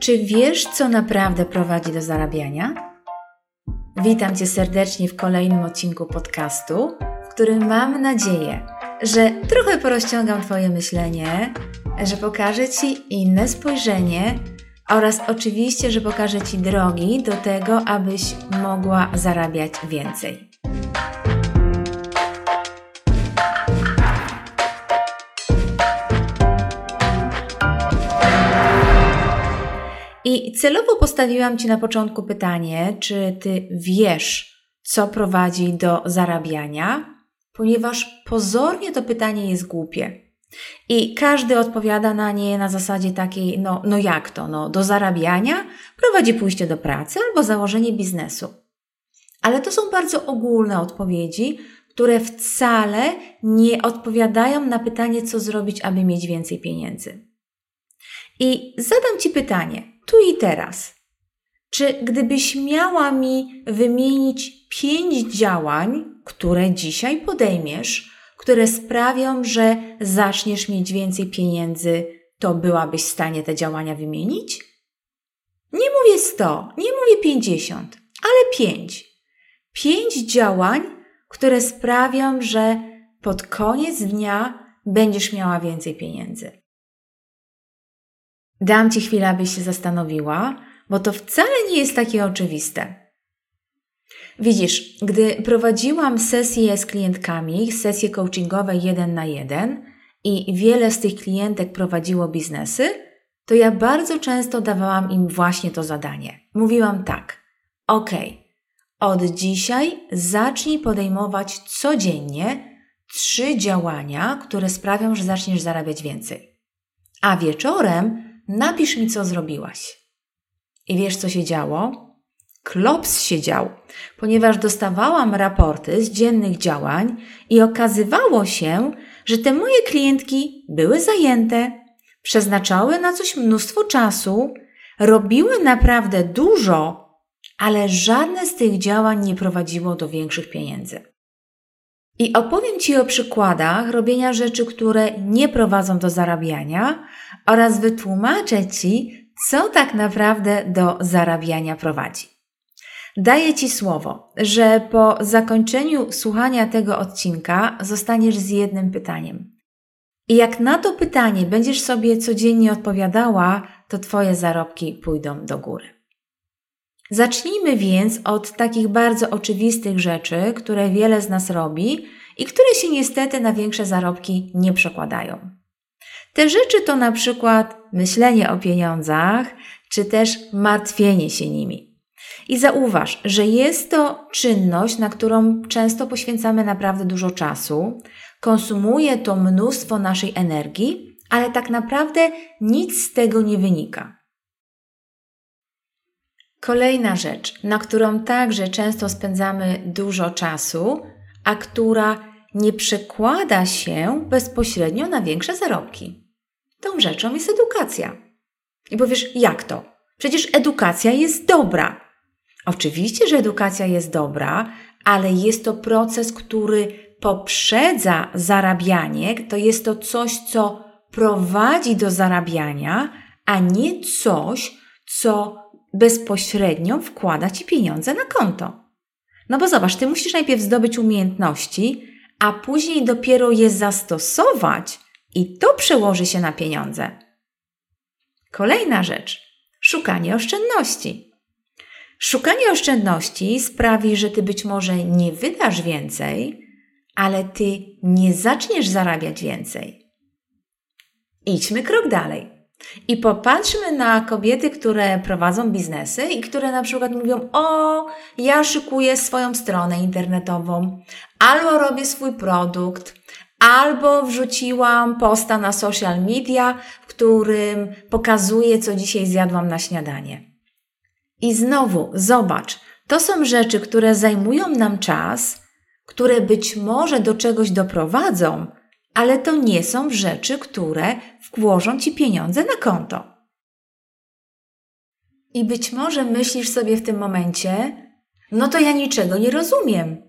Czy wiesz, co naprawdę prowadzi do zarabiania? Witam Cię serdecznie w kolejnym odcinku podcastu, w którym mam nadzieję, że trochę porozciągam Twoje myślenie, że pokażę Ci inne spojrzenie oraz oczywiście, że pokażę Ci drogi do tego, abyś mogła zarabiać więcej. I celowo postawiłam Ci na początku pytanie, czy Ty wiesz, co prowadzi do zarabiania, ponieważ pozornie to pytanie jest głupie. I każdy odpowiada na nie na zasadzie takiej, no, no jak to, no, do zarabiania prowadzi pójście do pracy albo założenie biznesu. Ale to są bardzo ogólne odpowiedzi, które wcale nie odpowiadają na pytanie, co zrobić, aby mieć więcej pieniędzy. I zadam Ci pytanie, tu i teraz. Czy gdybyś miała mi wymienić pięć działań, które dzisiaj podejmiesz, które sprawią, że zaczniesz mieć więcej pieniędzy, to byłabyś w stanie te działania wymienić? Nie mówię 100, nie mówię 50, ale 5. 5 działań, które sprawią, że pod koniec dnia będziesz miała więcej pieniędzy. Dam Ci chwilę, abyś się zastanowiła, bo to wcale nie jest takie oczywiste. Widzisz, gdy prowadziłam sesje z klientkami, sesje coachingowe jeden na jeden i wiele z tych klientek prowadziło biznesy, to ja bardzo często dawałam im właśnie to zadanie. Mówiłam tak: OK, od dzisiaj zacznij podejmować codziennie trzy działania, które sprawią, że zaczniesz zarabiać więcej. A wieczorem napisz mi, co zrobiłaś. I wiesz, co się działo? Klops się dział, ponieważ dostawałam raporty z dziennych działań i okazywało się, że te moje klientki były zajęte, przeznaczały na coś mnóstwo czasu, robiły naprawdę dużo, ale żadne z tych działań nie prowadziło do większych pieniędzy. I opowiem Ci o przykładach robienia rzeczy, które nie prowadzą do zarabiania oraz wytłumaczę Ci, co tak naprawdę do zarabiania prowadzi. Daję Ci słowo, że po zakończeniu słuchania tego odcinka zostaniesz z jednym pytaniem. I jak na to pytanie będziesz sobie codziennie odpowiadała, to Twoje zarobki pójdą do góry. Zacznijmy więc od takich bardzo oczywistych rzeczy, które wiele z nas robi i które się niestety na większe zarobki nie przekładają. Te rzeczy to na przykład myślenie o pieniądzach, czy też martwienie się nimi. I zauważ, że jest to czynność, na którą często poświęcamy naprawdę dużo czasu, konsumuje to mnóstwo naszej energii, ale tak naprawdę nic z tego nie wynika. Kolejna rzecz, na którą także często spędzamy dużo czasu, a która nie przekłada się bezpośrednio na większe zarobki. Tą rzeczą jest edukacja. I powiesz, jak to? Przecież edukacja jest dobra. Oczywiście, że edukacja jest dobra, ale jest to proces, który poprzedza zarabianie, to jest to coś, co prowadzi do zarabiania, a nie coś, co bezpośrednio wkłada ci pieniądze na konto. No bo zobacz, ty musisz najpierw zdobyć umiejętności, a później dopiero je zastosować i to przełoży się na pieniądze. Kolejna rzecz szukanie oszczędności. Szukanie oszczędności sprawi, że ty być może nie wydasz więcej, ale ty nie zaczniesz zarabiać więcej. Idźmy krok dalej. I popatrzmy na kobiety, które prowadzą biznesy i które na przykład mówią: O, ja szykuję swoją stronę internetową, albo robię swój produkt, albo wrzuciłam posta na social media, w którym pokazuję, co dzisiaj zjadłam na śniadanie. I znowu, zobacz, to są rzeczy, które zajmują nam czas, które być może do czegoś doprowadzą, ale to nie są rzeczy, które włożą ci pieniądze na konto. I być może myślisz sobie w tym momencie, No to ja niczego nie rozumiem.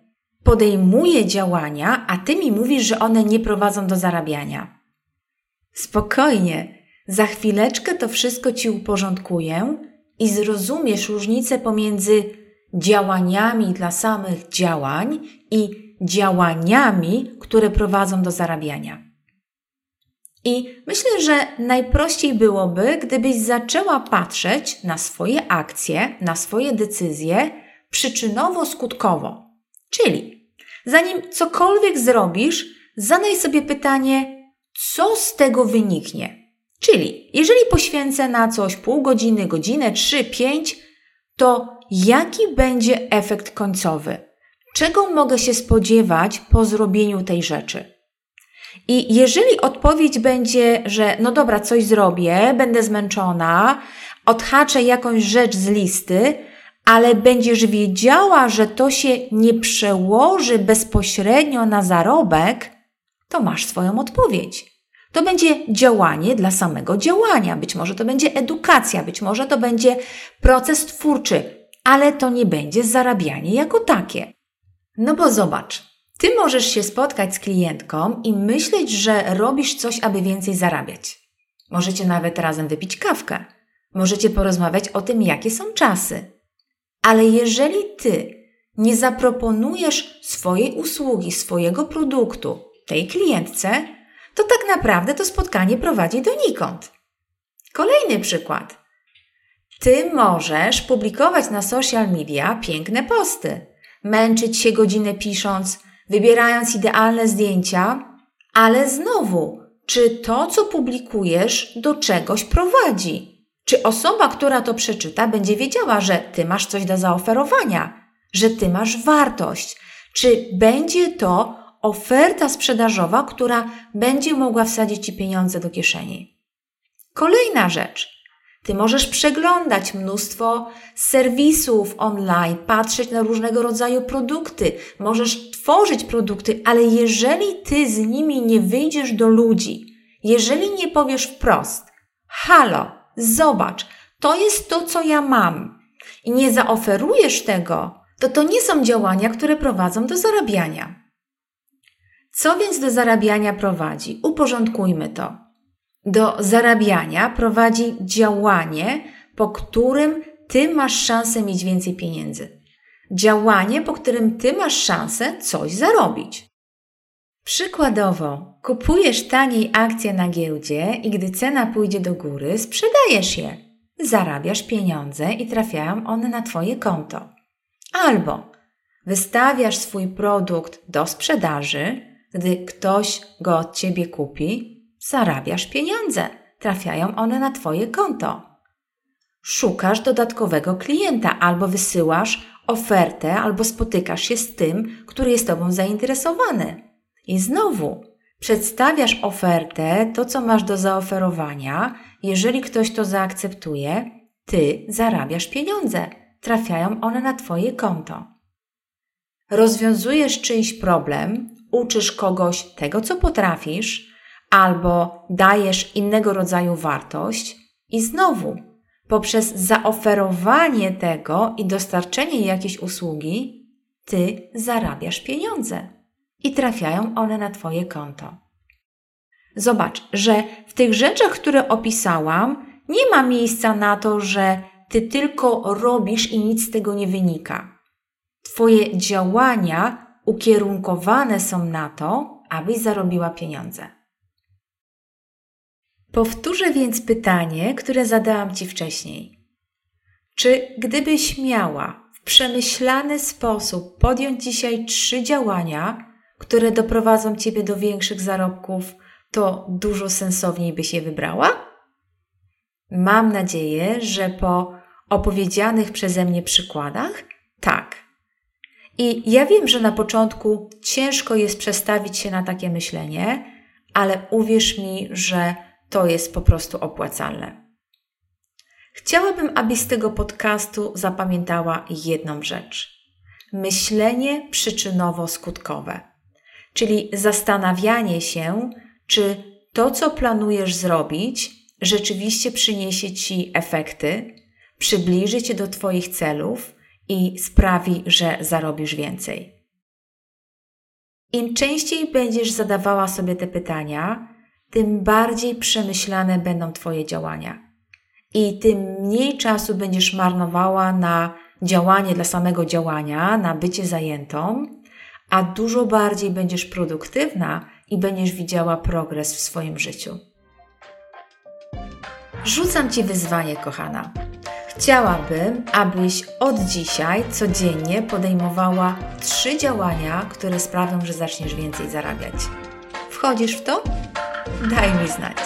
Podejmuję działania, a ty mi mówisz, że one nie prowadzą do zarabiania. Spokojnie, za chwileczkę to wszystko ci uporządkuję i zrozumiesz różnicę pomiędzy działaniami dla samych działań i działaniami, które prowadzą do zarabiania. I myślę, że najprościej byłoby, gdybyś zaczęła patrzeć na swoje akcje, na swoje decyzje przyczynowo-skutkowo. Czyli zanim cokolwiek zrobisz, zadaj sobie pytanie, co z tego wyniknie. Czyli jeżeli poświęcę na coś pół godziny, godzinę, trzy, pięć, to jaki będzie efekt końcowy? Czego mogę się spodziewać po zrobieniu tej rzeczy? I jeżeli odpowiedź będzie, że no dobra, coś zrobię, będę zmęczona, odhaczę jakąś rzecz z listy, ale będziesz wiedziała, że to się nie przełoży bezpośrednio na zarobek, to masz swoją odpowiedź. To będzie działanie dla samego działania, być może to będzie edukacja, być może to będzie proces twórczy, ale to nie będzie zarabianie jako takie. No bo zobacz, ty możesz się spotkać z klientką i myśleć, że robisz coś, aby więcej zarabiać. Możecie nawet razem wypić kawkę. Możecie porozmawiać o tym, jakie są czasy. Ale jeżeli ty nie zaproponujesz swojej usługi, swojego produktu tej klientce, to tak naprawdę to spotkanie prowadzi donikąd. Kolejny przykład. Ty możesz publikować na social media piękne posty, męczyć się godzinę pisząc, wybierając idealne zdjęcia, ale znowu, czy to, co publikujesz, do czegoś prowadzi? Czy osoba, która to przeczyta, będzie wiedziała, że ty masz coś do zaoferowania, że ty masz wartość? Czy będzie to oferta sprzedażowa, która będzie mogła wsadzić ci pieniądze do kieszeni? Kolejna rzecz. Ty możesz przeglądać mnóstwo serwisów online, patrzeć na różnego rodzaju produkty, możesz tworzyć produkty, ale jeżeli ty z nimi nie wyjdziesz do ludzi, jeżeli nie powiesz wprost, halo, zobacz, to jest to, co ja mam, i nie zaoferujesz tego, to to nie są działania, które prowadzą do zarabiania. Co więc do zarabiania prowadzi? Uporządkujmy to. Do zarabiania prowadzi działanie, po którym ty masz szansę mieć więcej pieniędzy. Działanie, po którym ty masz szansę coś zarobić. Przykładowo, kupujesz taniej akcje na giełdzie i gdy cena pójdzie do góry, sprzedajesz je. Zarabiasz pieniądze i trafiają one na Twoje konto. Albo wystawiasz swój produkt do sprzedaży, gdy ktoś go od Ciebie kupi, zarabiasz pieniądze, trafiają one na Twoje konto. Szukasz dodatkowego klienta albo wysyłasz ofertę, albo spotykasz się z tym, który jest Tobą zainteresowany. I znowu przedstawiasz ofertę, to co masz do zaoferowania. Jeżeli ktoś to zaakceptuje, Ty zarabiasz pieniądze, trafiają one na Twoje konto. Rozwiązujesz czyjś problem, uczysz kogoś tego, co potrafisz, albo dajesz innego rodzaju wartość i znowu poprzez zaoferowanie tego i dostarczenie jakiejś usługi, ty zarabiasz pieniądze i trafiają one na Twoje konto. Zobacz, że w tych rzeczach, które opisałam, nie ma miejsca na to, że ty tylko robisz i nic z tego nie wynika. Twoje działania ukierunkowane są na to, abyś zarobiła pieniądze. Powtórzę więc pytanie, które zadałam Ci wcześniej. Czy gdybyś miała w przemyślany sposób podjąć dzisiaj trzy działania, które doprowadzą Ciebie do większych zarobków, to dużo sensowniej byś je wybrała? Mam nadzieję, że po opowiedzianych przeze mnie przykładach. I ja wiem, że na początku ciężko jest przestawić się na takie myślenie, ale uwierz mi, że to jest po prostu opłacalne. Chciałabym, abyś z tego podcastu zapamiętała jedną rzecz: myślenie przyczynowo-skutkowe, czyli zastanawianie się, czy to, co planujesz zrobić, rzeczywiście przyniesie ci efekty, przybliży cię do Twoich celów i sprawi, że zarobisz więcej. Im częściej będziesz zadawała sobie te pytania, tym bardziej przemyślane będą Twoje działania. I tym mniej czasu będziesz marnowała na działanie dla samego działania, na bycie zajętą, a dużo bardziej będziesz produktywna i będziesz widziała progres w swoim życiu. Rzucam Ci wyzwanie, kochana. Chciałabym, abyś od dzisiaj codziennie podejmowała trzy działania, które sprawią, że zaczniesz więcej zarabiać. Wchodzisz w to? Daj mi znać.